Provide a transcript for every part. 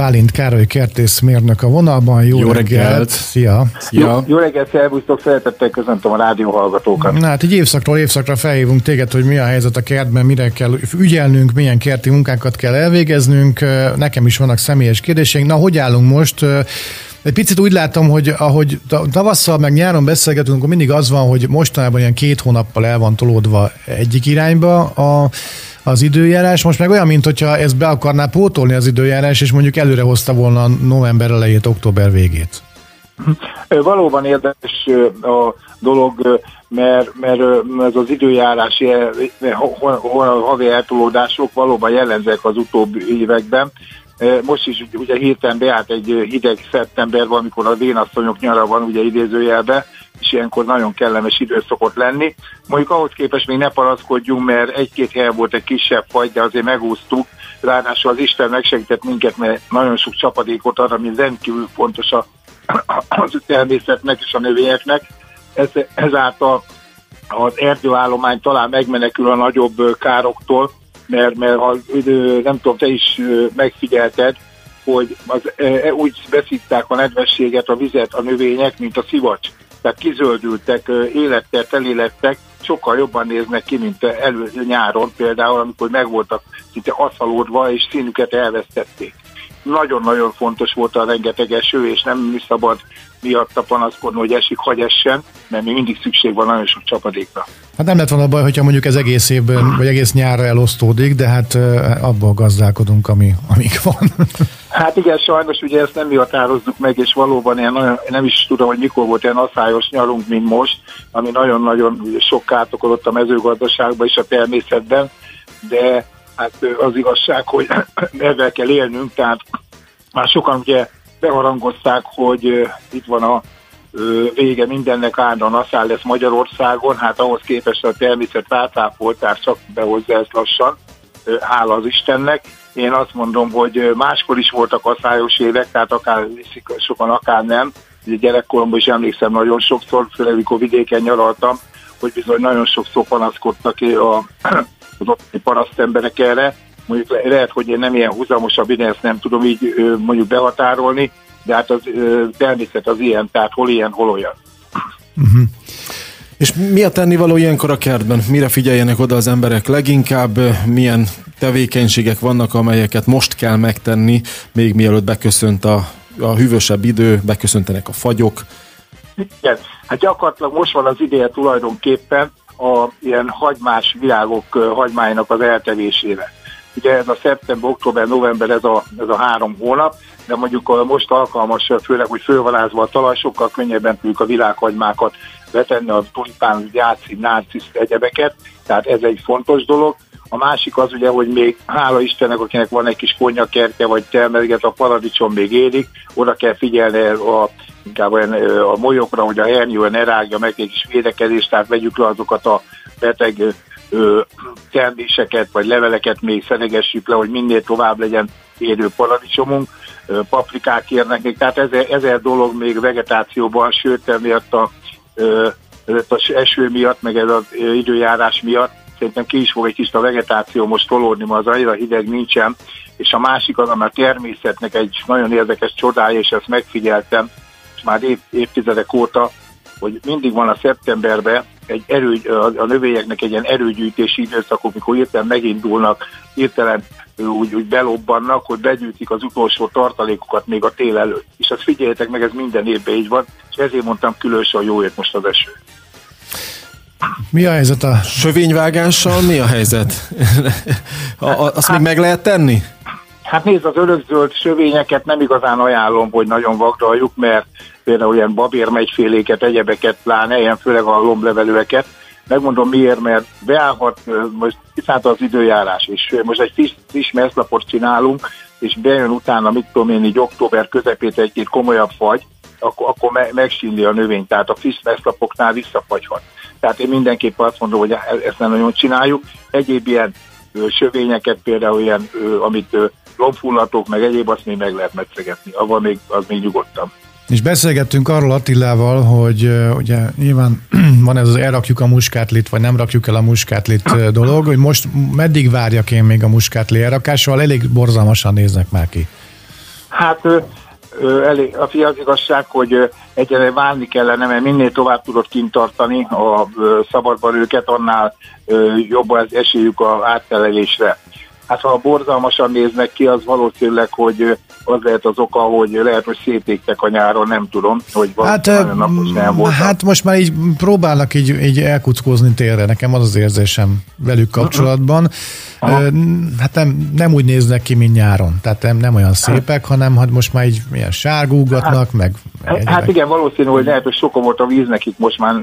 Bálint Károly kertészmérnök a vonalban. Jó, Jó reggelt. reggelt! Szia! Szia. Jó, jó reggelt, szervusztok, szeretettel köszöntöm a rádió hallgatókat. Na hát egy évszakról évszakra felhívunk téged, hogy mi a helyzet a kertben, mire kell ügyelnünk, milyen kerti munkákat kell elvégeznünk. Nekem is vannak személyes kérdéseink. Na, hogy állunk most? Egy picit úgy látom, hogy ahogy tavasszal meg nyáron beszélgetünk, akkor mindig az van, hogy mostanában ilyen két hónappal el van tolódva egyik irányba a az időjárás. Most meg olyan, mint hogyha ezt be akarná pótolni az időjárás, és mondjuk előre hozta volna november elejét, október végét. Valóban érdekes a dolog, mert, mert ez az időjárási havi eltolódások valóban jellemzek az utóbbi években. Most is ugye hirtelen beállt egy hideg szeptember, amikor a vénasszonyok nyara van, ugye idézőjelben, és ilyenkor nagyon kellemes idő szokott lenni. Mondjuk ahhoz képest még ne paraszkodjunk, mert egy-két hely volt egy kisebb fagy, de azért megúsztuk. Ráadásul az Isten megsegített minket, mert nagyon sok csapadékot ad, ami rendkívül fontos a, az természetnek és a növényeknek. Ez, ezáltal az erdőállomány talán megmenekül a nagyobb károktól, mert, mert ha, nem tudom, te is megfigyelted, hogy az, úgy beszítták a nedvességet, a vizet a növények, mint a szivacs tehát kizöldültek, élettel telélettek, sokkal jobban néznek ki, mint elő nyáron például, amikor meg voltak szinte aszalódva, és színüket elvesztették. Nagyon-nagyon fontos volt a rengeteg eső, és nem szabad miatta panaszkodni, hogy esik, hagy essen, mert még mindig szükség van nagyon sok csapadékra. Hát nem lett volna baj, hogyha mondjuk ez egész évben, vagy egész nyárra elosztódik, de hát abból gazdálkodunk, ami, amik van. Hát igen, sajnos ugye ezt nem mi határozzuk meg, és valóban én nagyon, nem is tudom, hogy mikor volt ilyen asszályos nyarunk, mint most, ami nagyon-nagyon sok kárt okozott a mezőgazdaságban és a természetben, de hát az igazság, hogy ezzel kell élnünk, tehát már sokan ugye beharangozták, hogy itt van a vége mindennek állandóan asszály lesz Magyarországon, hát ahhoz képest a természet rátáfoltár csak behozza ezt lassan, hála az Istennek. Én azt mondom, hogy máskor is voltak asszályos évek, tehát akár sokan, akár nem. Ugye gyerekkoromban is emlékszem nagyon sokszor, főleg amikor vidéken nyaraltam, hogy bizony nagyon sokszor panaszkodtak a, az ottani parasztemberek erre. Mondjuk lehet, hogy én nem ilyen húzamosabb, én ezt nem tudom így mondjuk behatárolni, de hát az természet az ilyen, tehát hol ilyen, hol olyan. Uh-huh. És mi a tennivaló ilyenkor a kertben? Mire figyeljenek oda az emberek leginkább? Milyen tevékenységek vannak, amelyeket most kell megtenni, még mielőtt beköszönt a, a hűvösebb idő, beköszöntenek a fagyok? Igen, hát gyakorlatilag most van az ideje tulajdonképpen a ilyen hagymás virágok hagymáinak az eltevésére. Ugye ez a szeptember, október, november, ez a, ez a három hónap, de mondjuk most alkalmas, főleg, hogy fölvarázva a talaj, sokkal könnyebben tudjuk a világhagymákat betenni, a tulipán, játszi, nácis, egyebeket, tehát ez egy fontos dolog. A másik az ugye, hogy még hála Istennek, akinek van egy kis konyakertje, vagy termelget, a paradicsom még érik, oda kell figyelni a, inkább olyan, a molyokra, hogy a hernyő ne rágja meg egy kis védekezést, tehát vegyük le azokat a beteg terméseket vagy leveleket még szenegessük le, hogy minél tovább legyen érő paradicsomunk, paprikák érnek még, tehát ezer, ezer dolog még vegetációban, sőt, emiatt a, a eső miatt, meg ez az időjárás miatt. Szerintem ki is fog egy kis a vegetáció most tolódni, mert az annyira hideg nincsen, és a másik az, a természetnek egy nagyon érdekes csodája, és ezt megfigyeltem, és már év, évtizedek óta, hogy mindig van a szeptemberben egy erő, a növényeknek egy ilyen erőgyűjtési időszak, amikor hirtelen megindulnak, hirtelen úgy, úgy belobbannak, hogy begyűjtik az utolsó tartalékokat még a tél előtt. És azt figyeljetek meg, ez minden évben így van, és ezért mondtam különösen, jó ért most az eső. Mi a helyzet a... Sövényvágással mi a helyzet? a, azt hát, még meg lehet tenni? Hát nézd, az örökzöld sövényeket nem igazán ajánlom, hogy nagyon vagraljuk, mert például ilyen babérmegyféléket, egyebeket, pláne, ilyen főleg a lomblevelőeket. Megmondom miért, mert beállhat, most kiszállt az időjárás, és most egy friss, friss meszlapot csinálunk, és bejön utána, mit tudom én, így október közepét egy-két komolyabb fagy, akkor, akkor me, megsínli a növény, tehát a friss meszlapoknál visszafagyhat. Tehát én mindenképpen azt mondom, hogy e-, ezt nem nagyon csináljuk. Egyéb ilyen sövényeket, például ilyen, amit lombhullatók, meg egyéb, azt még meg lehet metszegetni. Avval még, az még nyugodtan. És beszélgettünk arról Attilával, hogy ugye nyilván van ez az elrakjuk a muskátlit, vagy nem rakjuk el a muskátlit dolog, hogy most meddig várjak én még a muskátli elrakással, elég borzalmasan néznek már ki. Hát elég, a az igazság, hogy egyre várni kellene, mert minél tovább tudod kint tartani a szabadban őket, annál jobb az esélyük a áttelelésre. Hát ha borzalmasan néznek ki, az valószínűleg, hogy az lehet az oka, hogy lehet, hogy szétégtek a nyáron, nem tudom, hogy hát, napos Hát most már így próbálnak így, így elkuckózni térre, nekem az az érzésem velük kapcsolatban. Uh-huh. Hát nem, nem úgy néznek ki, mint nyáron, tehát nem, nem olyan szépek, hanem hát most már így milyen sárgúgatnak, hát, meg, meg Hát igen, valószínű, hogy lehet, hogy sokan volt a víz nekik most már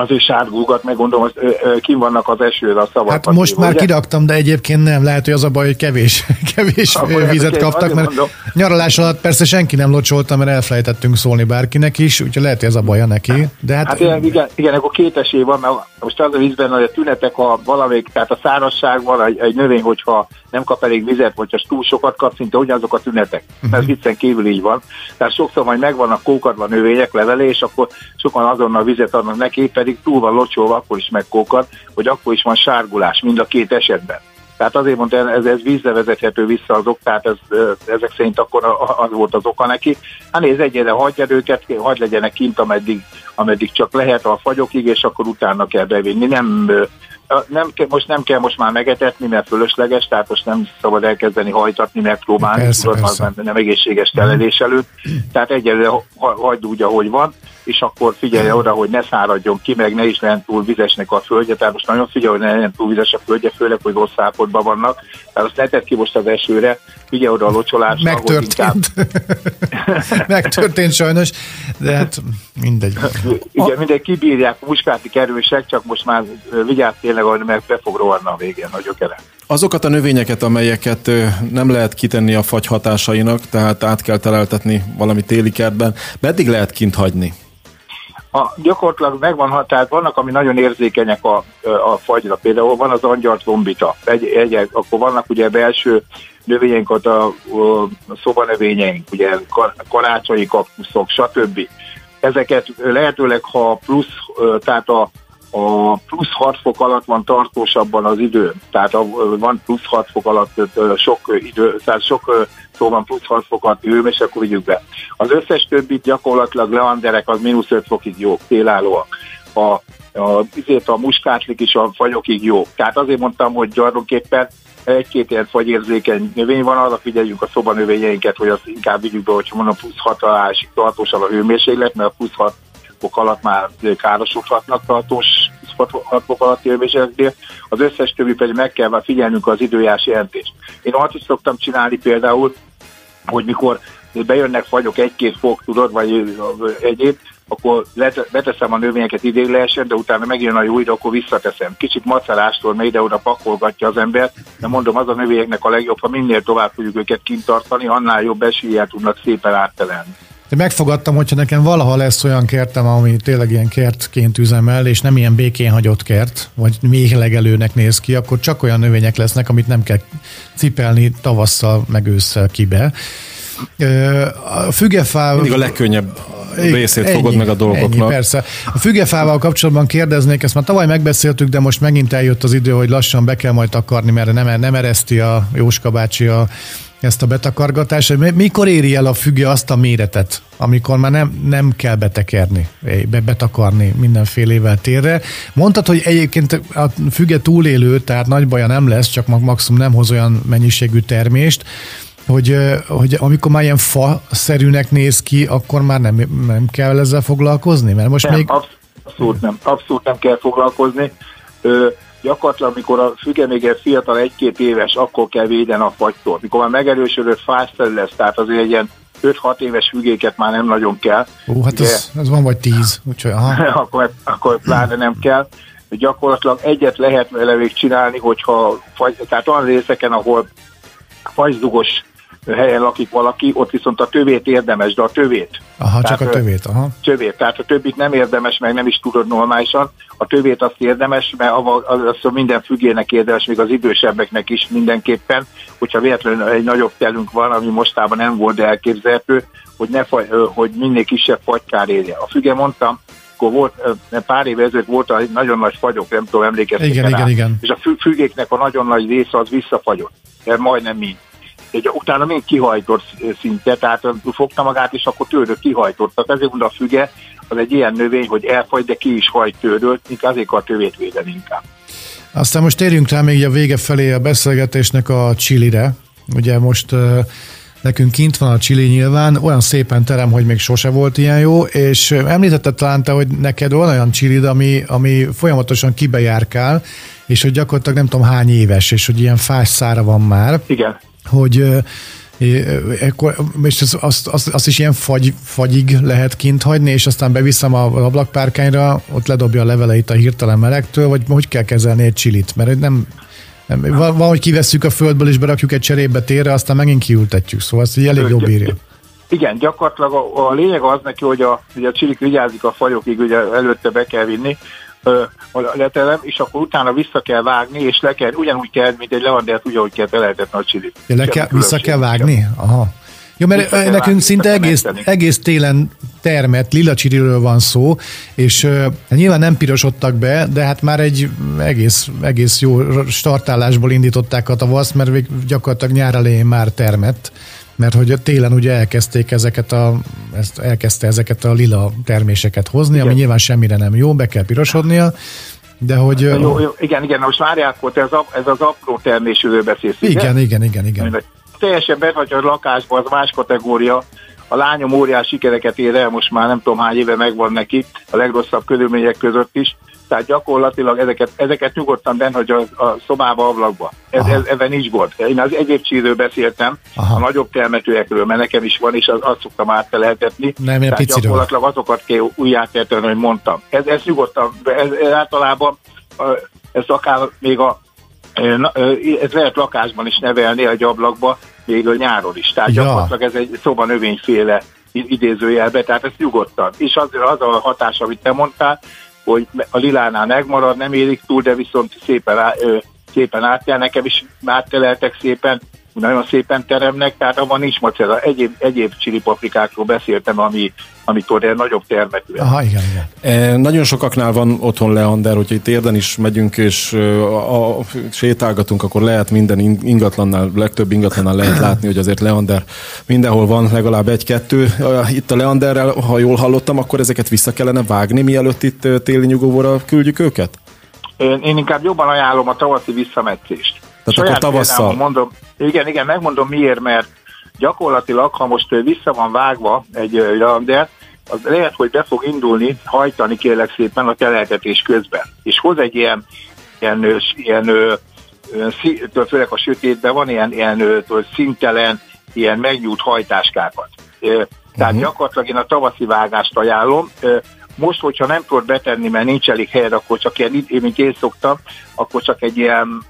az ő sárgúgat, meg gondolom, hogy kim vannak az esőre a szabad. Hát most már ugye? kiraktam, de egyébként nem. Lehet, hogy az a baj, hogy kevés, kevés Akkor vizet kaptak, mert mondom. nyaralás alatt persze senki nem locsolta, mert elfelejtettünk szólni bárkinek is, úgyhogy lehet, hogy ez a baja neki. De hát, hát igen, igen, igen, akkor két esély van, mert most az a vízben, hogy a tünetek a valamelyik, tehát a szárazság van, egy, egy növény, hogyha nem kap elég vizet, vagy ha túl sokat kap, szinte ugyanazok a tünetek. Uh-huh. Ez viccen kívül így van. Tehát sokszor majd megvannak kókadva növények, levele, és akkor sokan azonnal vizet adnak neki, pedig túl van locsolva, akkor is megkókad, hogy akkor is van sárgulás mind a két esetben. Tehát azért mondta, ez, ez vízre vezethető vissza azok, tehát ez, ezek szerint akkor az volt az oka neki. Hát nézd, egyre hagyja őket, hagy legyenek kint, ameddig, ameddig csak lehet a fagyokig, és akkor utána kell bevinni. Nem nem, most nem kell most már megetetni, mert fölösleges, tehát most nem szabad elkezdeni hajtatni, megpróbálni, persze, tudod, persze. Az nem egészséges telelés előtt. Tehát egyelőre hagyd úgy, ahogy van, és akkor figyelj oda, hogy ne száradjon ki, meg ne is legyen túl vizesnek a földje, tehát most nagyon figyelj, hogy ne legyen túl vizes a földje, főleg, hogy rossz állapotban vannak. Tehát azt ne tett ki most az esőre, figyelj oda a locsolásra. Megtörtént. Megtörtént sajnos, de hát mindegy. Igen, mindegy, kibírják, muskátik erősek, csak most már vigyázz tényleg, mert be fog rohanni a végén a gyökere. Azokat a növényeket, amelyeket nem lehet kitenni a fagy hatásainak, tehát át kell teleltetni valami téli kertben, meddig lehet kint hagyni? A, gyakorlatilag megvan, tehát vannak, ami nagyon érzékenyek a, a fagyra. Például van az angyalt lombita, egy, egy, akkor vannak ugye belső növényeink, a, a, a szobanövényeink, ugye karácsonyi kaktuszok, stb. Ezeket lehetőleg, ha plusz, tehát a a plusz 6 fok alatt van tartósabban az idő, tehát a, van plusz 6 fok alatt sok idő, tehát sok szó van plusz 6 fok alatt hőm, és akkor vigyük be. Az összes többit gyakorlatilag leanderek az mínusz 5 fokig jó, télállóak. A, a, azért a muskátlik is a fagyokig jó. Tehát azért mondtam, hogy gyarlóképpen egy-két ilyen fagyérzékeny növény van, arra figyeljünk a szobanövényeinket, hogy azt inkább vigyük be, hogyha mondom plusz 6 alásig tartósan a hőmérséklet, mert a plusz 6 fok alatt már károsodhatnak tartós 6 fok alatt élvéseknél, az összes többi pedig meg kell már figyelnünk az időjárás jelentést. Én azt is szoktam csinálni például, hogy mikor bejönnek fagyok egy-két fok, tudod, vagy egyéb, akkor beteszem a növényeket idégleesen, de utána megjön a jó idő, akkor visszateszem. Kicsit macerástól mert ide-oda pakolgatja az ember, de mondom, az a növényeknek a legjobb, ha minél tovább tudjuk őket kint tartani, annál jobb eséllyel tudnak szépen áttelelni. De megfogadtam, hogyha nekem valaha lesz olyan kertem, ami tényleg ilyen kertként üzemel, és nem ilyen békén hagyott kert, vagy még legelőnek néz ki, akkor csak olyan növények lesznek, amit nem kell cipelni tavasszal, meg ősszel kibe. A fügefá... Mindig a legkönnyebb részét ennyi, fogod meg a dolgoknak. Ennyi, persze. A fügefával kapcsolatban kérdeznék, ezt már tavaly megbeszéltük, de most megint eljött az idő, hogy lassan be kell majd takarni, mert nem, nem ereszti a Jóska bácsi a ezt a betakargatást. Mikor éri el a füge azt a méretet, amikor már nem, nem kell betekerni, be, betakarni mindenfélevel térre. Mondtad, hogy egyébként a füge túlélő, tehát nagy baja nem lesz, csak maximum nem hoz olyan mennyiségű termést, hogy, hogy amikor már ilyen fa-szerűnek néz ki, akkor már nem, nem kell ezzel foglalkozni? Mert most nem, még... Abszolút nem, abszolút nem kell foglalkozni. Ö, gyakorlatilag, amikor a füge még fiatal egy-két éves, akkor kell védeni a fagytól. Mikor már megerősödött fászterű lesz, tehát azért egy ilyen 5-6 éves fügéket már nem nagyon kell. Ó, hát ez, ez van vagy 10, úgyhogy aha. akkor, akkor pláne nem kell. Gyakorlatilag egyet lehet vele még csinálni, hogyha, fagy, tehát olyan részeken, ahol fagyzugos helyen lakik valaki, ott viszont a tövét érdemes, de a tövét. Aha, tehát, csak a tövét, aha. Tövét, tehát a többit nem érdemes, meg nem is tudod normálisan. A tövét azt érdemes, mert azt minden függének érdemes, még az idősebbeknek is mindenképpen, hogyha véletlenül egy nagyobb telünk van, ami mostában nem volt, de elképzelhető, hogy, ne hogy minél kisebb fagykár érje. A füge mondtam, akkor volt, pár éve ezelőtt volt egy nagyon nagy fagyok, nem tudom, emlékeztek igen, igen, igen. És a fügéknek a nagyon nagy része az visszafagyott, mert majdnem mind egy, utána még kihajtott szinte, tehát fogta magát, és akkor tőlük kihajtottak. Ezért mondom, a füge az egy ilyen növény, hogy elfagy, de ki is hajt tőlőt, azért a tövét védeni inkább. Aztán most térjünk rá még a vége felé a beszélgetésnek a csilire. Ugye most Nekünk kint van a csili nyilván, olyan szépen terem, hogy még sose volt ilyen jó, és említetted talán te, hogy neked van olyan csilid, ami, ami folyamatosan kibejárkál, és hogy gyakorlatilag nem tudom hány éves, és hogy ilyen fás szára van már. Igen. Hogy Ekkor, és azt, azt, azt, azt is ilyen fagy, fagyig lehet kint hagyni, és aztán beviszem a ablakpárkányra, ott ledobja a leveleit a hirtelen melegtől, vagy hogy kell kezelni egy csilit? Mert nem, nem, van, van, hogy kivesszük a földből és berakjuk egy cserébe térre, aztán megint kiültetjük, szóval ezt így elég jobb írja. Igen, gyakorlatilag a, a lényeg az neki, hogy a, hogy a csilik vigyázik a fajokig, ugye előtte be kell vinni a letelem, és akkor utána vissza kell vágni, és le kell, ugyanúgy kell, mint egy levandert, ugyanúgy kell belehetetni a csilit. Ja, le kell, vissza kell vágni? Aha. Jó, mert nekünk vágni, szinte egész, egész télen termett lila csiriről van szó, és uh, nyilván nem pirosodtak be, de hát már egy egész, egész jó startálásból indították a tavaszt, mert gyakorlatilag nyár elején már termett, mert hogy télen ugye elkezdték ezeket a, ezt elkezdte ezeket a lila terméseket hozni, igen. ami nyilván semmire nem jó, be kell pirosodnia, de hogy... Jó, jó, igen, igen, most várják, hogy ez, a, ez az apró termésűről beszélsz. Igen, igen, igen, igen. igen. Teljesen hogy a lakásban, az más kategória, a lányom óriás sikereket ér el, most már nem tudom hány éve megvan neki, a legrosszabb körülmények között is, tehát gyakorlatilag ezeket, ezeket nyugodtan benne, hogy a, a szobába, ablakba. Ez, ez, ebben nincs gond. Én az egyéb csíről beszéltem, Aha. a nagyobb termetőekről, mert nekem is van, és az, azt szoktam áttelhetetni. Nem, Tehát piciről. gyakorlatilag azokat kell újjáterteni, hogy mondtam. Ez, ez nyugodtan, ez, ez általában ez akár még a ez lehet lakásban is nevelni a ablakba, még a nyáron is. Tehát ja. gyakorlatilag ez egy szoba növényféle idézőjelbe, tehát ez nyugodtan. És az, az a hatás, amit te mondtál, hogy a lilánál megmarad, nem érik túl, de viszont szépen, szépen átjár. Nekem is átteleltek szépen, nagyon szépen teremnek, tehát abban nincs macera. Egyéb, egyéb csilipaprikákról beszéltem, ami, amikor ilyen nagyobb termetű. Aha, igen, igen. E, nagyon sokaknál van otthon leander, hogyha itt érden is megyünk és a, a, sétálgatunk, akkor lehet minden ingatlannál, legtöbb ingatlannál lehet látni, hogy azért leander mindenhol van legalább egy-kettő. Itt a leanderrel, ha jól hallottam, akkor ezeket vissza kellene vágni, mielőtt itt téli nyugovóra küldjük őket? Én, én inkább jobban ajánlom a tavaszi visszametszést. Tehát Saját akkor tavasszal. Mondom, igen, igen, megmondom miért, mert gyakorlatilag, ha most vissza van vágva egy leander, az lehet, hogy be fog indulni, hajtani kérlek szépen a teleltetés közben. És hoz egy ilyen, ilyen, ilyen, ilyen főleg a sötétben van ilyen, ilyen szintelen, ilyen megnyújt hajtáskákat. Tehát uh-huh. gyakorlatilag én a tavaszi vágást ajánlom. Most, hogyha nem tudod betenni, mert nincs elég helyed, akkor csak ilyen, mint én szoktam, akkor csak egy ilyen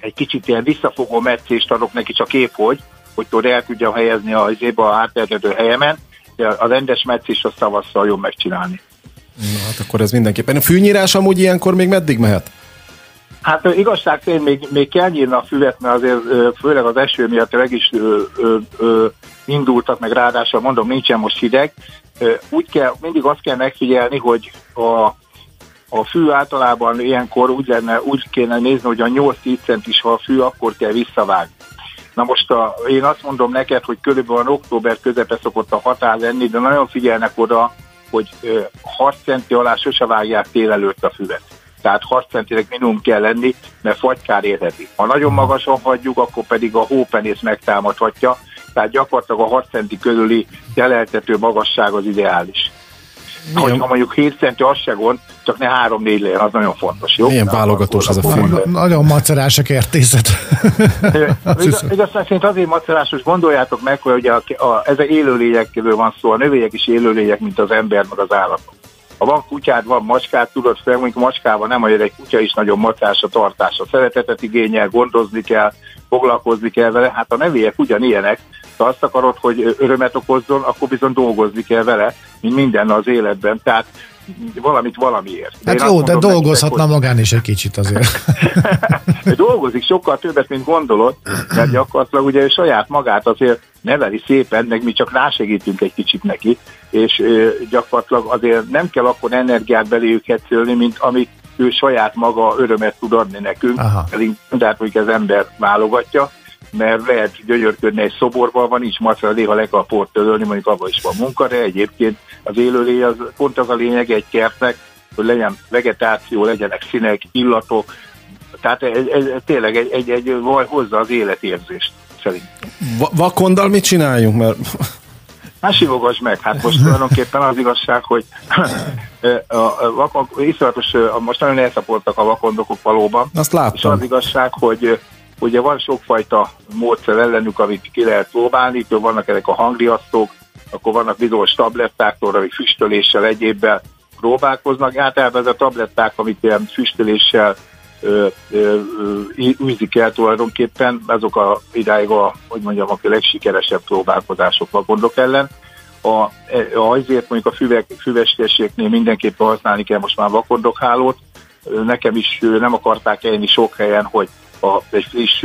egy kicsit ilyen visszafogó meccést adok neki, csak épp hogy, hogy tudod el tudjam helyezni a izébe a átterjedő helyemen, a rendes meccést azt tavasszal jobb megcsinálni. Na, hát akkor ez mindenképpen. A fűnyírás amúgy ilyenkor még meddig mehet? Hát igazság szerint még, még kell nyírni a füvet, mert azért főleg az eső miatt meg is ö, ö, ö, indultak, meg ráadásul mondom, nincsen most hideg. Úgy kell, mindig azt kell megfigyelni, hogy a a fű általában ilyenkor úgy, lenne, úgy kéne nézni, hogy a 8-10 centis, ha a fű, akkor kell visszavágni. Na most a, én azt mondom neked, hogy körülbelül október közepe szokott a határ lenni, de nagyon figyelnek oda, hogy 6 centi alá sose vágják tél előtt a füvet. Tehát 6 centinek minimum kell lenni, mert fagykár érheti. Ha nagyon magasan hagyjuk, akkor pedig a hópenész megtámadhatja, tehát gyakorlatilag a 6 centi körüli teleltető magasság az ideális. Milyen? Ha mondjuk 7 centi az se gond, csak ne 3-4 legyen, az nagyon fontos. Jó? Milyen válogatós az a film? Nagyon macerás a kertészet. Igazság szerint azért macerásos, gondoljátok meg, hogy ugye a, a, ez élőlényekről van szó, a növények is élőlények, mint az ember, meg az állatok. Ha van kutyád, van macskád, tudod fel, mondjuk macskával nem, hogy egy kutya is nagyon macás a tartása, szeretetet igényel, gondozni kell, foglalkozni kell vele, hát a növények ugyanilyenek, ha azt akarod, hogy örömet okozzon, akkor bizony dolgozni kell vele, mint minden az életben. Tehát valamit valamiért. De hát jó, de dolgozhatna nektek, magán is egy kicsit azért. dolgozik sokkal többet, mint gondolod, mert gyakorlatilag ugye ő saját magát azért neveli szépen, meg mi csak rásegítünk egy kicsit neki, és gyakorlatilag azért nem kell akkor energiát beléjük hetszölni, mint amit ő saját maga örömet tud adni nekünk, de hát mondjuk ez ember válogatja, mert lehet gyönyörködni egy szoborban, van nincs macera, néha le kell port törölni, mondjuk abban is van munka, de egyébként az élőlény az pont az a lényeg egy kertnek, hogy legyen vegetáció, legyenek színek, illatok, tehát ez, ez, ez tényleg egy, egy, egy, hozza az életérzést szerint. Vakondal mit csináljunk? Mert Hát sivogass meg, hát most tulajdonképpen az igazság, hogy a vakon, iszonyatos, most nagyon elszapoltak a vakondokok valóban. Azt láttam. És az igazság, hogy ugye van sokfajta módszer ellenük, amit ki lehet próbálni, itt vannak ezek a hangriasztók, akkor vannak bizonyos tablettáktól, amik füstöléssel, egyébben próbálkoznak. Általában ez a tabletták, amit ilyen füstöléssel űzik el tulajdonképpen, azok a idáig a, hogy mondjam, a legsikeresebb próbálkozások vakondok ellen. A, a, azért mondjuk a füvek, füveskészségnél mindenképpen használni kell most már vakondokhálót. Nekem is nem akarták elni sok helyen, hogy a, egy friss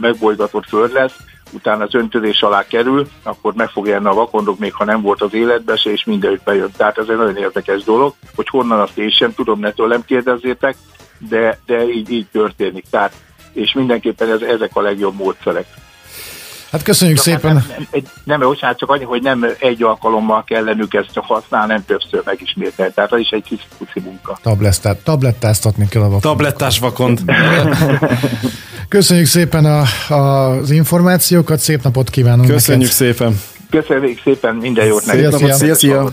megbolygatott föld lesz, utána az öntözés alá kerül, akkor meg fog érni a vakondok, még ha nem volt az életbe se, és mindenütt bejön. Tehát ez egy nagyon érdekes dolog, hogy honnan azt én sem tudom, ne tőlem kérdezzétek, de, de így, így történik. Tehát, és mindenképpen ez, ezek a legjobb módszerek. Hát köszönjük csak szépen. Hát nem, nem, nem, bocsánat, csak annyi, hogy nem egy alkalommal kell lennük ezt csak használni, nem többször megismételni. Tehát az is egy kis puszi munka. Tablettát, tablettáztatni kell a vakond. Tablettás vakond. Köszönjük szépen a, a, az információkat, szép napot kívánunk Köszönjük neked. szépen. Köszönjük szépen, minden jót neked. Szia, szia. szia.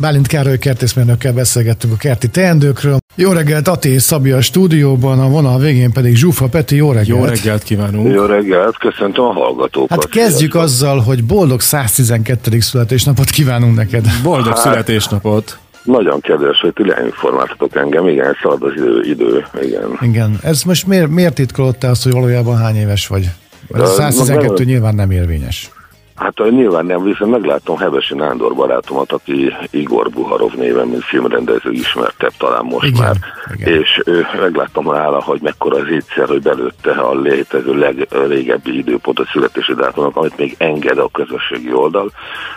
Bálint Károly kertészmérnökkel beszélgettünk a kerti teendőkről. Jó reggelt, Ati és Szabi a stúdióban, a vonal végén pedig Zsufa Peti, jó reggelt. Jó reggelt kívánunk. Jó reggelt, köszöntöm a hallgatókat. Hát kezdjük Sziasztok. azzal, hogy boldog 112. születésnapot kívánunk neked. Boldog hát, születésnapot. Nagyon kedves, hogy ti informáltatok engem, igen, szalad az idő, idő, igen. Igen, ez most miért, miért titkolod azt, hogy valójában hány éves vagy? Mert a 112 nem, nyilván nem érvényes. Hát nyilván nem, viszont meglátom Hevesi Nándor barátomat, aki Igor Buharov néven, mint filmrendező ismertebb talán most igen, már, igen. és ő, megláttam nála, hogy mekkora az egyszer, hogy belőtte a létező legrégebbi időpont a születési dátumnak, amit még enged a közösségi oldal.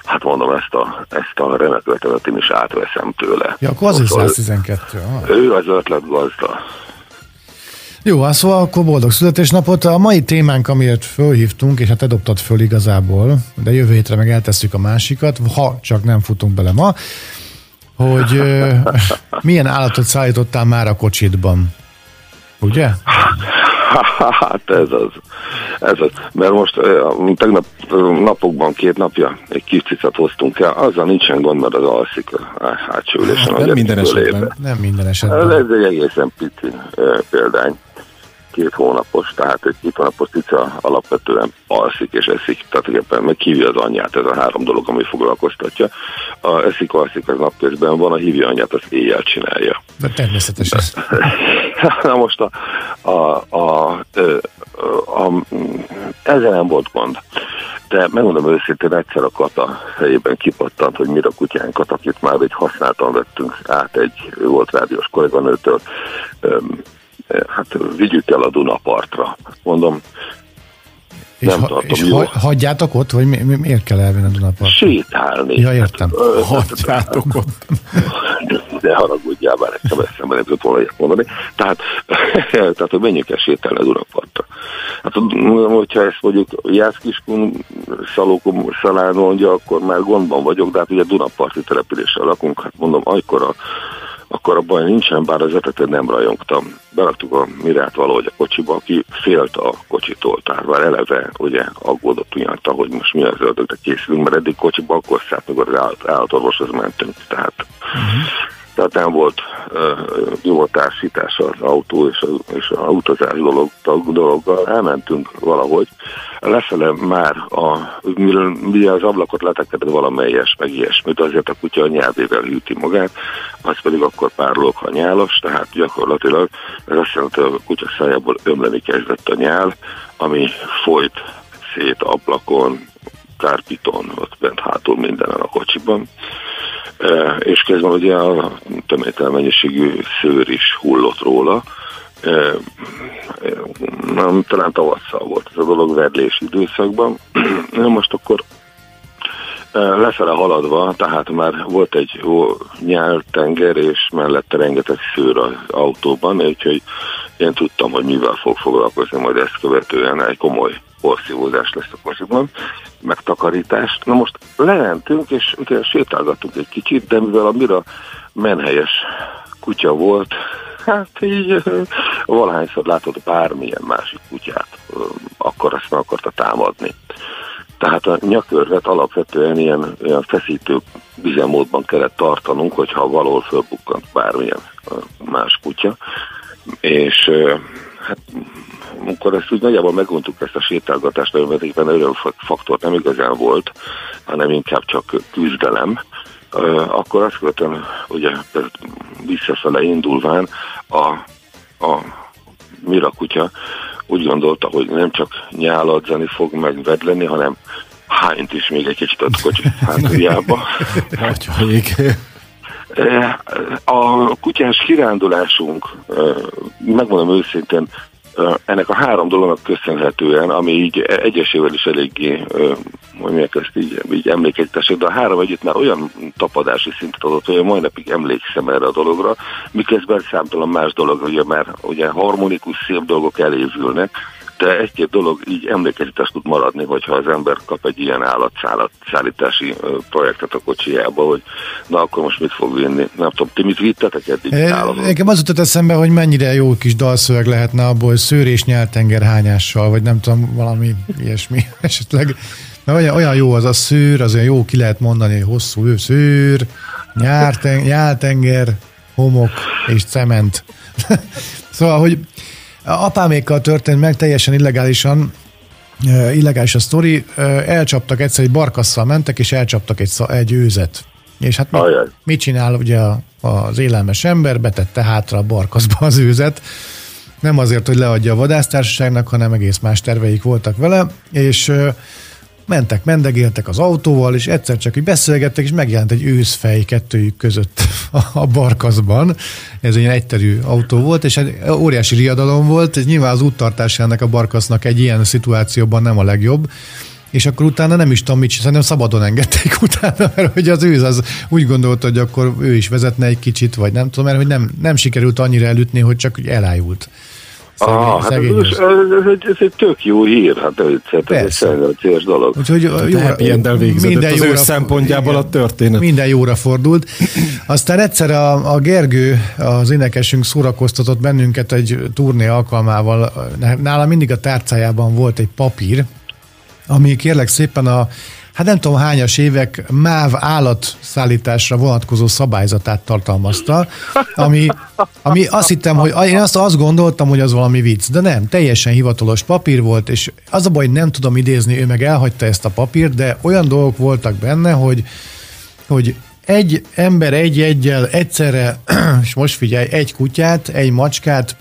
Hát mondom, ezt a, ezt a remek ötletet én is átveszem tőle. Ja, akkor az 112. Ah. Ő az ötlet gazda. Jó, hát szóval akkor boldog születésnapot. A mai témánk, amiért fölhívtunk, és hát te dobtad föl igazából, de jövő hétre meg eltesszük a másikat, ha csak nem futunk bele ma, hogy milyen állatot szállítottál már a kocsidban. Ugye? Hát ez az. Ez az. Mert most tegnap napokban, két napja egy kis cicát hoztunk el, azzal nincsen gond, mert az alszik a hátsó ülésen. Hát, nem minden esetben. Nem minden esetben. Ez egy egészen pici példány két hónapos, tehát egy két hónapos cica alapvetően alszik és eszik, tehát éppen meg hívja az anyját, ez a három dolog, ami foglalkoztatja. A eszik, alszik az napközben van, a hívja anyját, az éjjel csinálja. De természetesen. Na most a, a, a, a, a, a, ezzel nem volt gond. De megmondom őszintén, egyszer a kata helyében kipattant, hogy mire a kutyánkat, akit már egy használtan vettünk át egy volt rádiós kolléganőtől, hát vigyük el a Dunapartra. Mondom, és nem ha, tartom és jó. hagyjátok ott, vagy mi, mi, miért kell elvenni a Dunapartra? Sétálni. Ja, értem. Hát, hagyjátok ott. De haragudjál, bár nekem eszembe nem tudott volna ilyet mondani. Tehát, tehát, hogy menjünk el sétálni a Dunapartra. Hát, hogyha ezt mondjuk Jászkiskun szalókom szalán mondja, akkor már gondban vagyok, de hát ugye Dunaparti településsel lakunk, hát mondom, akkor a akkor a baj nincsen, bár az ötötet nem rajongtam. Beraktuk a Mirát valahogy a kocsiba, aki félt a kocsitól, tehát már eleve ugye aggódott ugyanta, hogy most mi az ötökre készülünk, mert eddig kocsiba akkor szállt, amikor az állatorvoshoz mentünk, tehát. Uh-huh tehát nem volt uh, jó társítás az autó és, a, és a utazás dolog, dologgal. Elmentünk valahogy. Lefele már, a, mi az ablakot leteked valamelyes, meg ilyesmit, azért a kutya a nyelvével hűti magát, az pedig akkor párolog a nyálas, tehát gyakorlatilag ez azt jelenti, hogy a kutya szájából ömleni kezdett a nyál, ami folyt szét ablakon, kárpiton, ott bent hátul mindenen a kocsiban és közben ugye a töménytelen mennyiségű szőr is hullott róla. Nem, talán tavasszal volt ez a dolog vedlés időszakban. Most akkor lefele haladva, tehát már volt egy jó nyáltenger, és mellette rengeteg szőr az autóban, úgyhogy én tudtam, hogy mivel fog foglalkozni, majd ezt követően egy komoly porszívózás lesz a kocsiban, megtakarítást. Na most lementünk, és ugye sétálgattunk egy kicsit, de mivel a mira menhelyes kutya volt, hát így valahányszor látod bármilyen másik kutyát, akkor azt meg akarta támadni. Tehát a nyakörvet alapvetően ilyen, ilyen feszítő üzemmódban kellett tartanunk, hogyha valahol fölbukkant bármilyen más kutya. És hát amikor ezt úgy nagyjából megmondtuk ezt a sétálgatást, nagyon mértékben örömfaktor nem igazán volt, hanem inkább csak küzdelem, akkor azt követően ugye visszafele indulván a, a Mira kutya úgy gondolta, hogy nem csak nyáladzani fog megvedleni, hanem hányt is még egy kicsit a kocsi hátuljába. A kutyás kirándulásunk, megmondom őszintén, ennek a három dolognak köszönhetően, ami így egyesével is eléggé, mondják ezt így, így emlékeztesek, de a három együtt már olyan tapadási szintet adott, hogy majd napig emlékszem erre a dologra, miközben számtalan más dolog, ugye már ugye harmonikus szép dolgok elévülnek, de egy-két dolog így emlékezetes tud maradni, hogyha az ember kap egy ilyen állatszállítási projektet a kocsijába, hogy na akkor most mit fog vinni. Nem tudom, ti mit vittetek eddig Nekem az jutott eszembe, hogy mennyire jó kis dalszöveg lehetne abból, hogy szőr és nyeltenger hányással, vagy nem tudom, valami ilyesmi esetleg. Mert olyan, olyan jó az a szőr, az olyan jó ki lehet mondani, hogy hosszú ő szőr, nyáltenger, homok és cement. szóval, hogy Apámékkal történt meg teljesen illegálisan, illegális a sztori, elcsaptak egyszer, egy barkasszal mentek, és elcsaptak egy, egy őzet. És hát mit, mit csinál ugye az élelmes ember? Betette hátra a barkaszba az őzet, nem azért, hogy leadja a vadásztársaságnak, hanem egész más terveik voltak vele, és mentek, mendegéltek az autóval, és egyszer csak így beszélgettek, és megjelent egy őszfej kettőjük között a barkaszban. Ez egy egyterű autó volt, és egy óriási riadalom volt. Ez nyilván az úttartás ennek a barkasznak egy ilyen szituációban nem a legjobb és akkor utána nem is tudom mit, szerintem szabadon engedték utána, mert hogy az őz az úgy gondolta, hogy akkor ő is vezetne egy kicsit, vagy nem tudom, mert hogy nem, nem sikerült annyira elütni, hogy csak elájult. Szegény, ah, hát ez, ez, ez, egy, ez egy tök jó hír, hát ez egy szerencsés dolog. Úgyhogy jó, happy minden az ő szempontjából igen, a történet. Minden jóra fordult. Aztán egyszer a, a Gergő, az énekesünk szórakoztatott bennünket egy turné alkalmával. Nála mindig a tárcájában volt egy papír, ami kérlek szépen a hát nem tudom hányas évek MÁV állatszállításra vonatkozó szabályzatát tartalmazta, ami, ami azt hittem, hogy én azt, azt gondoltam, hogy az valami vicc, de nem, teljesen hivatalos papír volt, és az a baj, hogy nem tudom idézni, ő meg elhagyta ezt a papírt, de olyan dolgok voltak benne, hogy, hogy egy ember egy-egyel egyszerre, és most figyelj, egy kutyát, egy macskát,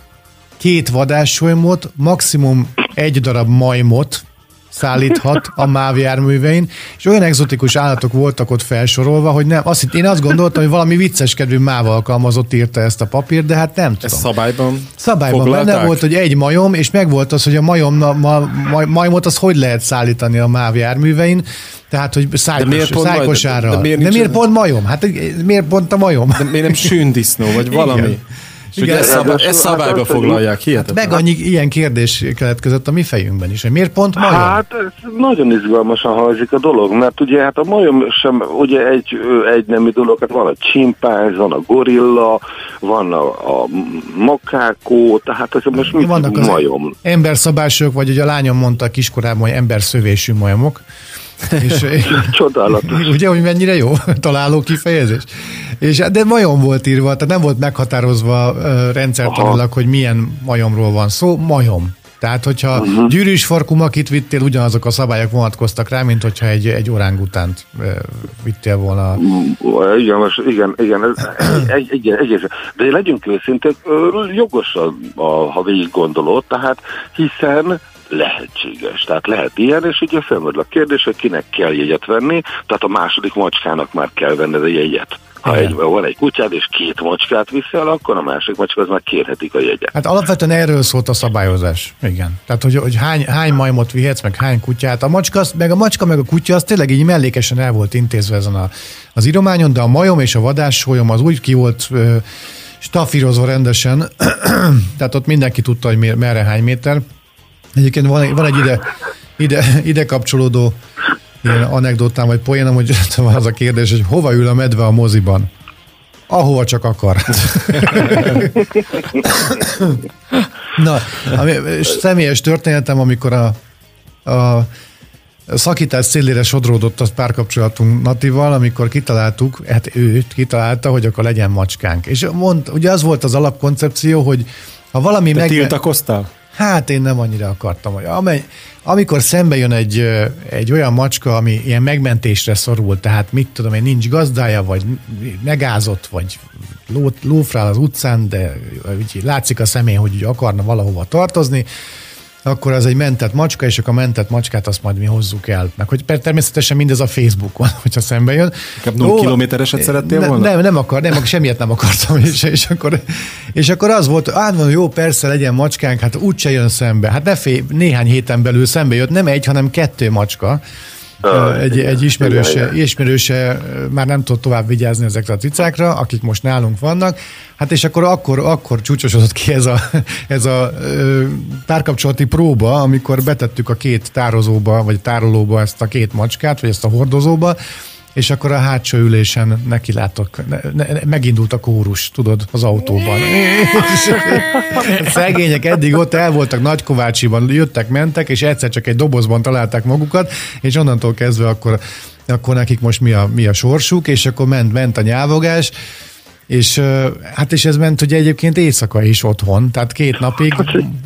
két vadássolymot, maximum egy darab majmot, szállíthat a MÁV járművein, és olyan egzotikus állatok voltak ott felsorolva, hogy nem, azt, én azt gondoltam, hogy valami vicceskedő MÁV alkalmazott írta ezt a papírt, de hát nem tudom. Ez szabályban Szabályban foglalták? benne volt, hogy egy majom, és meg volt az, hogy a majom, ma, ma, majmot az hogy lehet szállítani a MÁV járművein, tehát, hogy szájkos, de miért pont szájkosára. De, de, miért, de miért pont majom? Hát miért pont a majom? De miért nem sündisznó, vagy valami? Igen. És ugye ezt, szabály, ezt szabályba foglalják, hihetetlen. Meg annyi ilyen kérdés keletkezett a mi fejünkben is, hogy miért pont majom? Hát ez nagyon izgalmasan hangzik a dolog, mert ugye hát a majom sem ugye egy, egy nemű dolog, hát van a csimpánz, van a gorilla, van a, a makákó, tehát ez most mit Vannak az majom? Emberszabások, vagy ugye a lányom mondta kiskorában, hogy emberszövésű majomok. És, Csodálatos. Ugye, hogy mennyire jó találó kifejezés. És, de majom volt írva, tehát nem volt meghatározva uh, rendszertanilag, hogy milyen majomról van szó. Majom. Tehát, hogyha uh-huh. gyűrűs farkú makit vittél, ugyanazok a szabályok vonatkoztak rá, mint hogyha egy, egy orángutánt vittél volna. Igen, most, igen, igen, egy, egy, egy, de legyünk őszinték, jogos, a, a, ha végig gondolod, tehát hiszen lehetséges. Tehát lehet ilyen, és ugye felmerül a kérdés, hogy kinek kell jegyet venni, tehát a második macskának már kell venned a jegyet. Ha egy, van egy kutyád, és két macskát viszel, akkor a másik macska az már kérhetik a jegyet. Hát alapvetően erről szólt a szabályozás. Igen. Tehát, hogy, hogy hány, hány majmot vihetsz, meg hány kutyát. A macska, meg a macska, meg a kutya, az tényleg így mellékesen el volt intézve ezen a, az írományon, de a majom és a vadássólyom az úgy ki volt ö, stafírozva rendesen, tehát ott mindenki tudta, hogy merre hány méter. Egyébként van, van egy ide, ide, ide kapcsolódó ilyen anekdotám vagy poénom, hogy az a kérdés, hogy hova ül a medve a moziban? Ahova csak akar. Na, ami, személyes történetem, amikor a, a szakítás szélére sodródott a párkapcsolatunk Natival, amikor kitaláltuk, hát ő kitalálta, hogy akkor legyen macskánk. És mond, ugye az volt az alapkoncepció, hogy ha valami meg... tiltakoztál? Hát én nem annyira akartam, hogy amely, amikor szembe jön egy, egy olyan macska, ami ilyen megmentésre szorul, tehát mit tudom én, nincs gazdája, vagy megázott, vagy ló, lófrál az utcán, de úgy látszik a szemén, hogy akarna valahova tartozni, akkor az egy mentett macska, és akkor a mentett macskát azt majd mi hozzuk el. Meg hogy természetesen mindez a Facebookon, hogyha szembe jön. Inkább 0 kilométereset szerettél ne, volna? Nem, nem, akar, nem, semmiet nem akartam. És, és, akkor, és akkor az volt, hát van, jó, persze legyen macskánk, hát úgyse jön szembe. Hát ne fél, néhány héten belül szembe jött, nem egy, hanem kettő macska egy, egy ismerőse, ismerőse már nem tud tovább vigyázni ezekre a cicákra, akik most nálunk vannak, hát és akkor akkor, akkor csúcsosodott ki ez a, ez a párkapcsolati próba, amikor betettük a két tározóba, vagy tárolóba ezt a két macskát, vagy ezt a hordozóba, és akkor a hátsó ülésen neki látok, ne, ne, megindult a kórus, tudod, az autóban. Szegények eddig ott el voltak Nagykovácsiban, jöttek, mentek, és egyszer csak egy dobozban találták magukat, és onnantól kezdve akkor, akkor nekik most mi a, mi a sorsuk, és akkor ment, ment a nyávogás, és hát és ez ment ugye egyébként éjszaka is otthon, tehát két napig,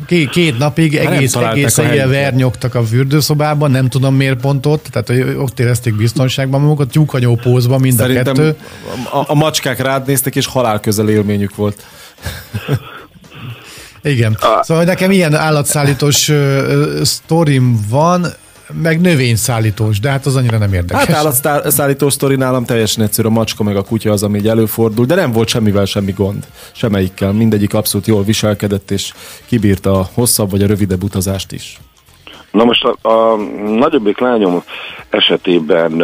két, két napig hát egész, egész éjjel vernyogtak a fürdőszobában, nem tudom miért pont ott, tehát hogy ott érezték biztonságban magukat, tyúkanyó pózban mind Szerintem a kettő. A, a macskák rád néztek, és halál közel élményük volt. Igen. Szóval nekem ilyen állatszállítós uh, sztorim van, meg növényszállítós, de hát az annyira nem érdekes. Hát állatszállítós sztori nálam teljesen egyszerű, a macska meg a kutya az, ami így előfordul, de nem volt semmivel semmi gond, semmelyikkel. Mindegyik abszolút jól viselkedett, és kibírta a hosszabb vagy a rövidebb utazást is. Na most a, a nagyobbik lányom esetében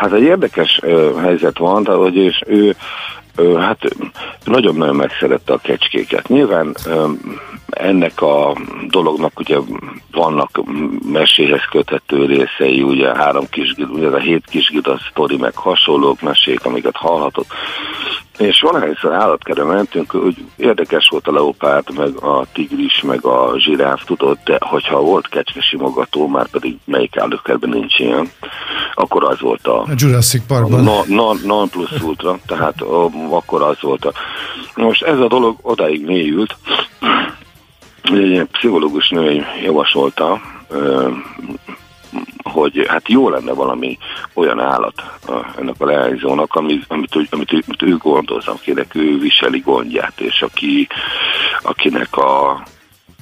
hát egy érdekes helyzet van, tehát, hogy és ő hát nagyon-nagyon megszerette a kecskéket. Nyilván ennek a dolognak ugye vannak meséhez köthető részei, ugye három kis, ugye a hét kis sztori, meg hasonlók mesék, amiket hallhatott. És valahányszor állatkerre mentünk, hogy érdekes volt a leopárd, meg a tigris, meg a zsiráf, tudod, de hogyha volt kecske simogató, már pedig melyik állatkerben nincs ilyen, akkor az volt a, a Jurassic Parkban. A non, non plus ultra, tehát a, akkor az volt a... Most ez a dolog odáig mélyült, egy pszichológus nő javasolta, hogy hát jó lenne valami olyan állat ennek a leányzónak, amit, amit, amit, amit ő gondoz, akinek ő viseli gondját, és aki, akinek a,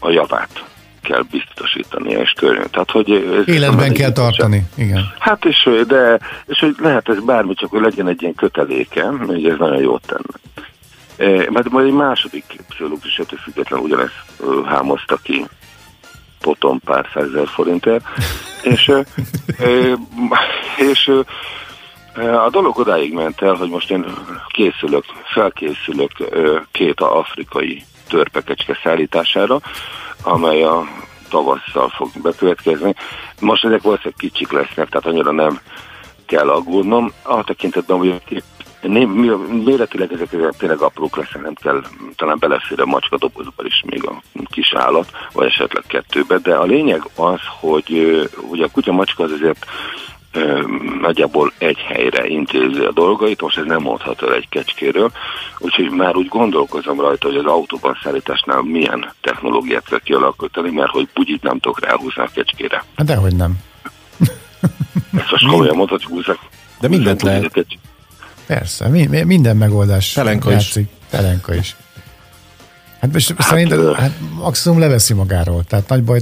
a javát kell biztosítani és körülni. Tehát, hogy Életben kell tartani, igen. Hát és, de, és hogy lehet ez bármi, csak hogy legyen egy ilyen köteléke, hogy ez nagyon jót tenne. Mert majd egy második pszichológus független ugyanezt hámozta ki potom pár százezer forintért, és, és a dolog odáig ment el, hogy most én készülök, felkészülök két afrikai törpekecske szállítására, amely a tavasszal fog bekövetkezni. Most ezek valószínűleg kicsik lesznek, tehát annyira nem kell aggódnom. A tekintetben, hogy Méretileg ezek, ezek tényleg aprók lesznek, nem kell, talán belefér a macska dobozba is még a kis állat, vagy esetleg kettőbe, de a lényeg az, hogy ugye a kutya macska az azért nagyjából egy helyre intézi a dolgait, most ez nem mondható egy kecskéről, úgyhogy már úgy gondolkozom rajta, hogy az autóban szállításnál milyen technológiát kell kialakítani, mert hogy bugyit nem tudok ráhúzni a kecskére. Hát dehogy nem. Ezt most komolyan mondhatjuk, húzzak. De mindent lehet. Persze, mi, mi, minden megoldás Telenka játszik. is. Telenka is. Hát most hát, szerintem hát maximum leveszi magáról, tehát nagy baj.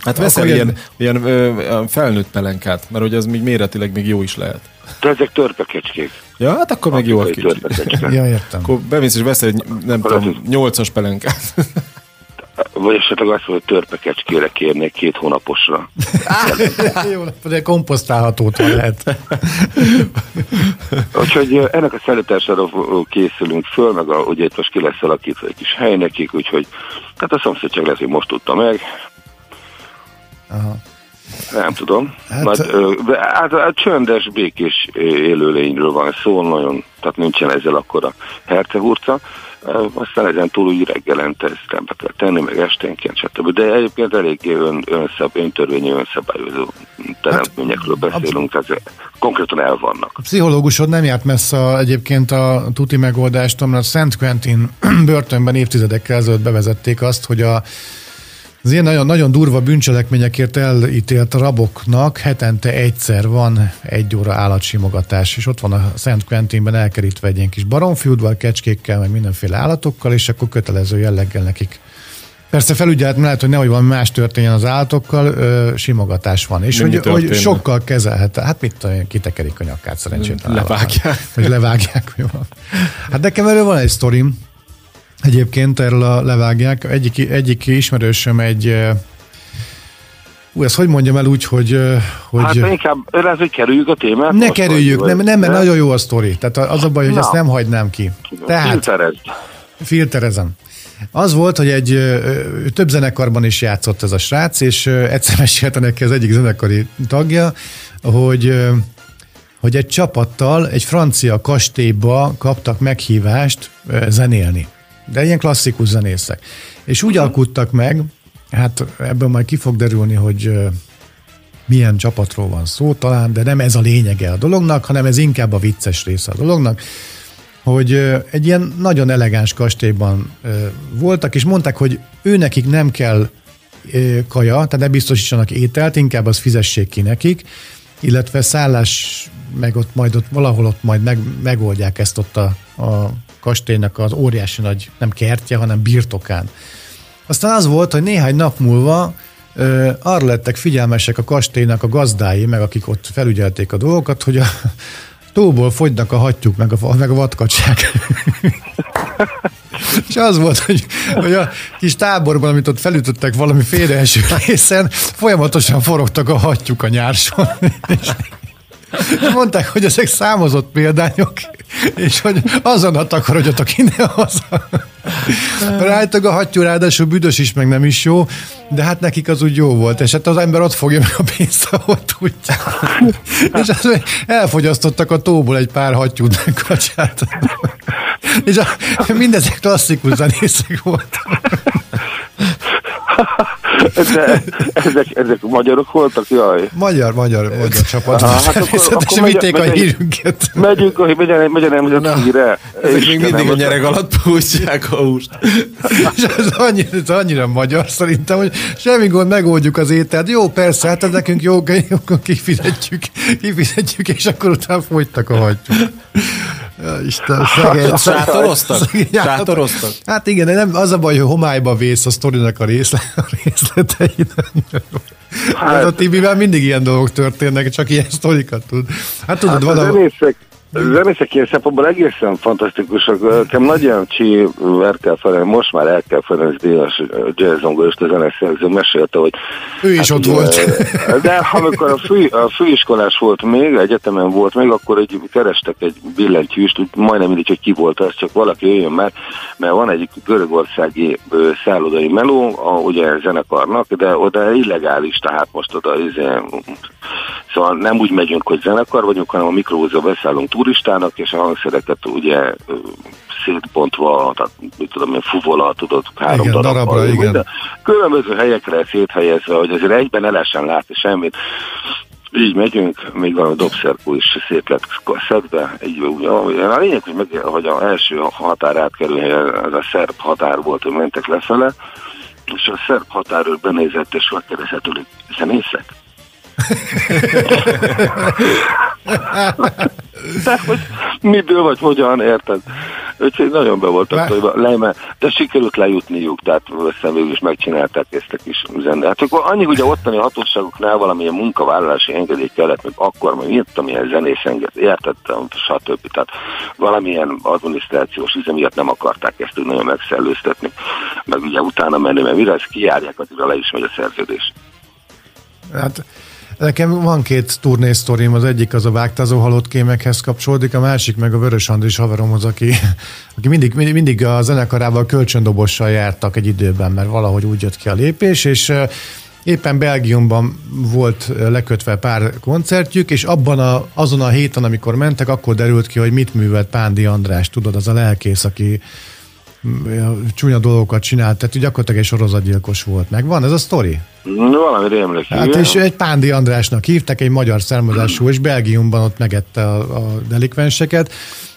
Hát veszel ilyen, ilyen ö, felnőtt pelenkát, mert hogy az még méretileg még jó is lehet. De ezek törpekecskék. Ja, hát akkor meg jó a ja, értem. Akkor bemész és veszel egy, nem tudom, nyolcas pelenkát. Vagy esetleg azt mondja, hogy törpekecskére kérnék két hónaposra. Jó, de komposztálhatót lehet. úgyhogy ennek a szállítására készülünk föl, meg a, ugye itt most ki lesz alakítva egy kis hely nekik, úgyhogy hát a szomszédság lesz, hogy most tudta meg. Aha. Nem tudom. Hát, Majd, hát, hát csöndes, békés élőlényről van szó, nagyon, tehát nincsen ezzel akkora hercehurca. Aztán ezen túl úgy reggelente ezt rendbe kell tenni, meg esténként, stb. De egyébként eléggé ön, önszab, öntörvényi önszabályozó teremtményekről hát, beszélünk, tehát konkrétan el vannak. A pszichológusod nem járt messze egyébként a tuti megoldást, mert a Szent Quentin börtönben évtizedekkel ezelőtt bevezették azt, hogy a az ilyen nagyon, nagyon durva bűncselekményekért elítélt raboknak hetente egyszer van egy óra állatsimogatás, és ott van a Szent Quentinben elkerítve egy ilyen kis baromfiúdval, kecskékkel, meg mindenféle állatokkal, és akkor kötelező jelleggel nekik Persze felügyelet lehet, hogy nehogy van más történjen az állatokkal, ö, simogatás van. És hogy, hogy, sokkal kezelhet. Hát mit tudom, kitekerik a nyakát szerencsétlen. Levágják. Vagy levágják. Jó. Hát nekem erről van egy sztorim, Egyébként erről a levágják. Egyik, egyik ismerősöm egy Ú, ezt hogy mondjam el úgy, hogy... hogy hát inkább ez, hogy kerüljük a témát. Ne kerüljük, vagy, nem, nem, mert nagyon jó a sztori. Tehát az a baj, hogy Na. ezt nem hagynám ki. Tehát, Filterezd. Filterezem. Az volt, hogy egy több zenekarban is játszott ez a srác, és egyszer mesélte neki az egyik zenekari tagja, hogy hogy egy csapattal egy francia kastélyba kaptak meghívást zenélni de ilyen klasszikus zenészek. És úgy alkuttak meg, hát ebből majd ki fog derülni, hogy milyen csapatról van szó talán, de nem ez a lényege a dolognak, hanem ez inkább a vicces része a dolognak, hogy egy ilyen nagyon elegáns kastélyban voltak, és mondták, hogy ő nekik nem kell kaja, tehát ne biztosítsanak ételt, inkább az fizessék ki nekik, illetve szállás, meg ott majd ott valahol ott majd meg, megoldják ezt ott a, a kastélynak az óriási nagy, nem kertje, hanem birtokán. Aztán az volt, hogy néhány nap múlva ö, arra lettek figyelmesek a kastélynak a gazdái, meg akik ott felügyelték a dolgokat, hogy a tóból fogynak a hattyúk, meg a, meg a vadkacsák. És az volt, hogy, hogy a kis táborban, amit ott felütöttek valami félreeső részen, folyamatosan forogtak a hattyúk a nyárson. És mondták, hogy ezek számozott példányok, és hogy azon a takarodjatok innen haza. Rájtag a hattyú, ráadásul büdös is, meg nem is jó, de hát nekik az úgy jó volt, és hát az ember ott fogja meg a pénzt, ahol tudja. és az, elfogyasztottak a tóból egy pár hattyút, meg kacsát. és a, mindezek klasszikus zenészek voltak. De ezek, ezek magyarok voltak, jaj. Magyar, magyar, magyar csapat. Ah, hát akkor, akkor vitték a hírünket. Megyünk, hogy megyen, megyen nem a híre. Ezek még mindig a nyereg alatt pusztják a húst. És ez annyira, ez annyira magyar szerintem, hogy semmi gond, megoldjuk az ételt. Jó, persze, hát ez nekünk jó, akkor kifizetjük, kifizetjük, és akkor utána folytak a hagyjuk. Ja, Isten, szegény. Sátoroztak? Sátoroztak? Hát igen, de nem, az a baj, hogy homályba vész a sztorinak a, részle, a részletein. Hát, a Tibivel mindig ilyen dolgok történnek, csak ilyen sztorikat tud. Hát tudod, hát a... Zenészek, ilyen szempontból egészen fantasztikusak. Nekem Nagy Jancsi, Erkel Ferenc, most már Erkel Ferenc díjas jazzongorist a zeneszerző mesélte, hogy... Ő is hát, ott ugye, volt. De amikor a, fő, a főiskolás volt még, egyetemen volt még, akkor egy, kerestek egy billentyűst, úgy majdnem mindig, hogy ki volt az, csak valaki jöjjön már, mert van egy görögországi szállodai meló, a, ugye zenekarnak, de oda illegális, tehát most oda izé, Szóval nem úgy megyünk, hogy zenekar vagyunk, hanem a mikróhúzó beszállunk turistának, és a hangszereket ugye szétbontva, tehát mit tudom én, fuvola, tudod, három igen, darabra, darabra igen. De különböző helyekre széthelyezve, hogy azért egyben el látni semmit. Így megyünk, még a dobszerkó is szét lett szedve. Így, a lényeg, hogy, meg, hogy az első határ átkerül, ez a szerb határ volt, hogy mentek lefele, és a szerb határról benézett, és megkérdezett, hogy zenészek? De hogy miből vagy hogyan, érted? Úgyhogy nagyon be voltak lejme, de sikerült lejutniuk, tehát aztán végül is megcsinálták ezt a kis üzenet. Hát akkor annyi, hogy a ottani hatóságoknál valamilyen munkavállalási engedély kellett, meg akkor meg miért, amilyen zenész engedély, értettem, stb. Tehát valamilyen adminisztrációs üze miatt nem akarták ezt úgy nagyon megszellőztetni, meg ugye utána menni, mert mire ezt kijárják, addigra le is megy a szerződés. Hát Nekem van két turnésztorim, az egyik az a vágtázó halott kémekhez kapcsolódik, a másik meg a Vörös Andris haveromhoz, aki, aki mindig, mindig a zenekarával kölcsöndobossal jártak egy időben, mert valahogy úgy jött ki a lépés, és éppen Belgiumban volt lekötve pár koncertjük, és abban a, azon a héten, amikor mentek, akkor derült ki, hogy mit művelt Pándi András, tudod, az a lelkész, aki csúnya dolgokat csinált, tehát gyakorlatilag egy sorozatgyilkos volt. Megvan ez a sztori? Valami rémlik. Hát és egy Pándi Andrásnak hívtak, egy magyar származású, és Belgiumban ott megette a, a delikvenseket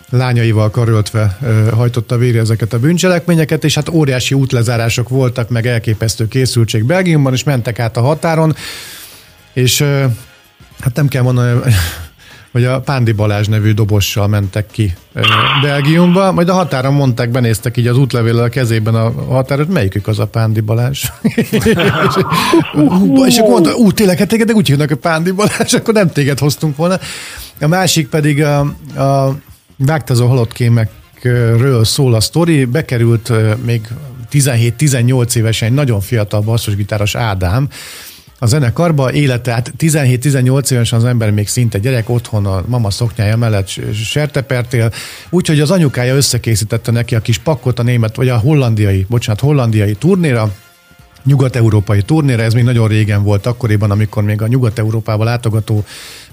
lányaival karöltve hajtotta végre ezeket a bűncselekményeket, és hát óriási útlezárások voltak, meg elképesztő készültség Belgiumban, és mentek át a határon, és hát nem kell mondani, hogy a Pándi Balázs nevű dobossal mentek ki Belgiumba, majd a határon mondták, benéztek így az útlevél a kezében a határon, melyikük az a Pándi Balázs. és, akkor mondta, ú, tényleg, hát téged úgy hívnak a Pándi Balázs, akkor nem téged hoztunk volna. A másik pedig a, a vágtazó halott kémekről szól a sztori, bekerült még 17-18 évesen egy nagyon fiatal basszusgitáros Ádám, a zenekarba, élete, hát 17-18 évesen az ember még szinte gyerek, otthon a mama szoknyája mellett sertepertél, úgyhogy az anyukája összekészítette neki a kis pakkot a német, vagy a hollandiai, bocsánat, hollandiai turnéra, nyugat-európai turnéra, ez még nagyon régen volt, akkoriban, amikor még a nyugat-európába látogató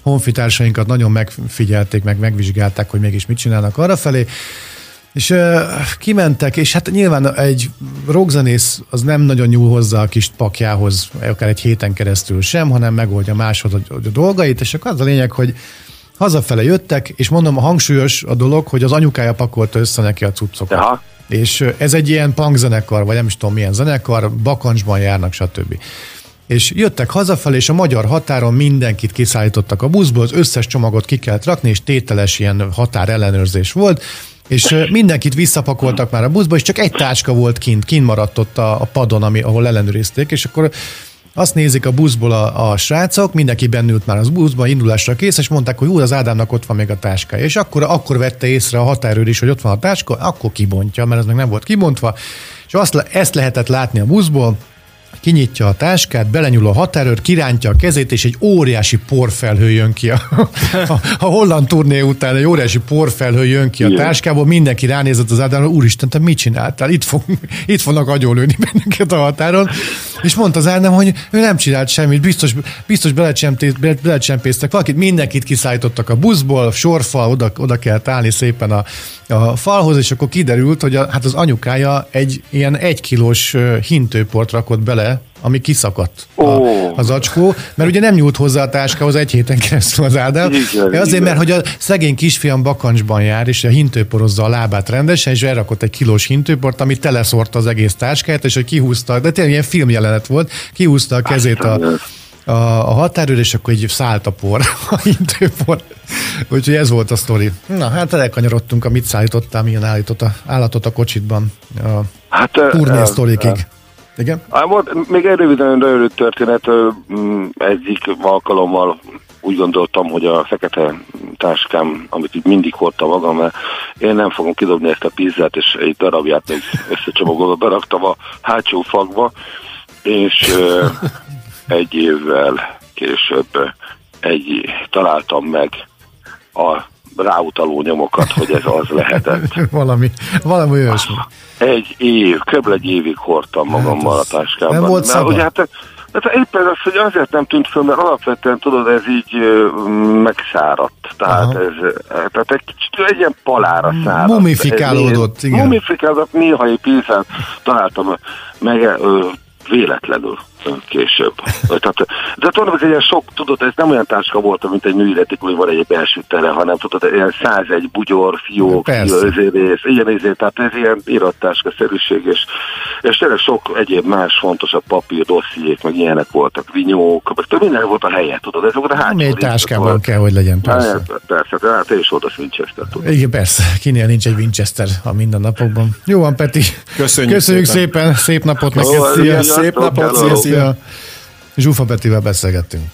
honfitársainkat nagyon megfigyelték, meg megvizsgálták, hogy mégis mit csinálnak arra felé. És uh, kimentek, és hát nyilván egy rockzenész az nem nagyon nyúl hozzá a kis pakjához, akár egy héten keresztül sem, hanem megoldja máshoz a, a dolgait, és akkor az a lényeg, hogy hazafele jöttek, és mondom, a hangsúlyos a dolog, hogy az anyukája pakolta össze neki a cuccokat. Aha. És ez egy ilyen punk zenekar, vagy nem is tudom milyen zenekar, bakancsban járnak, stb. És jöttek hazafelé, és a magyar határon mindenkit kiszállítottak a buszból, az összes csomagot ki kellett rakni, és tételes ilyen határellenőrzés volt, és mindenkit visszapakoltak már a buszba, és csak egy táska volt kint, kint maradt ott a, a padon, ami, ahol ellenőrizték, és akkor azt nézik a buszból a, a srácok, mindenki bennült már az buszba, indulásra kész, és mondták, hogy ú, az Ádámnak ott van még a táskája. És akkor, akkor vette észre a határőr is, hogy ott van a táska, akkor kibontja, mert ez meg nem volt kibontva. És azt, ezt lehetett látni a buszból, kinyitja a táskát, belenyúl a határőr, kirántja a kezét, és egy óriási porfelhő jön ki. A, a, a holland turné után egy óriási porfelhő jön ki a táskából, mindenki ránézett az Ádámra, úristen, te mit csináltál? Itt, fog, itt fognak agyonlőni bennünket a határon. És mondta az Ádám, hogy ő nem csinált semmit, biztos, biztos belecsempésztek valakit, mindenkit kiszállítottak a buszból, sorfal, oda, oda kell állni szépen a, a falhoz, és akkor kiderült, hogy a, hát az anyukája egy ilyen egykilós hintőport rakott bele, ami kiszakadt oh. a, az acskó, mert ugye nem nyúlt hozzá a táskához egy héten keresztül az Ádám. Igen, azért, igen. mert hogy a szegény kisfiam bakancsban jár, és a hintőporozza a lábát rendesen, és elrakott egy kilós hintőport, ami teleszorta az egész táskát, és hogy kihúzta, de tényleg ilyen filmjelenet volt, kihúzta a kezét a, a, a határőr, és akkor így szállt a por, a hintőpor. Úgyhogy ez volt a sztori. Na, hát elkanyarodtunk a mit szállítottál, milyen állított a, állatot a kocsitban a hát, turné sztorikig. Igen? Volt, még egy röviden rövid történet, egyik alkalommal úgy gondoltam, hogy a fekete táskám, amit így mindig hordtam magam, mert én nem fogom kidobni ezt a pizzát, és egy darabját még összecsomagolva beraktam a hátsó fakba, és egy évvel később egy, találtam meg a ráutaló nyomokat, hogy ez az lehetett. valami, valami olyasmi. Egy év, kb. egy évig hordtam magammal hát a táskában. Nem volt szabad? Hát, Hát éppen az, hogy azért nem tűnt föl, mert alapvetően tudod, ez így megszáradt. Tehát Aha. ez tehát egy kicsit egy ilyen palára száradt. Mumifikálódott, igen. Mumifikálódott, néha píszán találtam meg véletlenül. Később. Tehát, de tudod, hogy egy ilyen sok, tudod, ez nem olyan táska volt, mint egy műületik, hogy van egy belső tere, hanem tudod, ilyen 101 bugyor, fiók, rész, ilyen ezért, tehát ez ilyen irattáska-szerűség, és, és tényleg sok egyéb más fontosabb papír, dossziék, meg ilyenek voltak, vinyók, meg minden volt a helye, tudod, ez volt a hátsó. egy táskában kell, hogy legyen, persze. Hát, persze, de hát és oda Winchester, tudod. Igen, persze, kinél nincs egy Winchester a mindennapokban. Jó van, Peti. Köszönjük, Köszönjük szépen. szépen. Szép napot neked. Szia, szép napot. Szia, szia. Zsúfa Petivel beszélgettünk.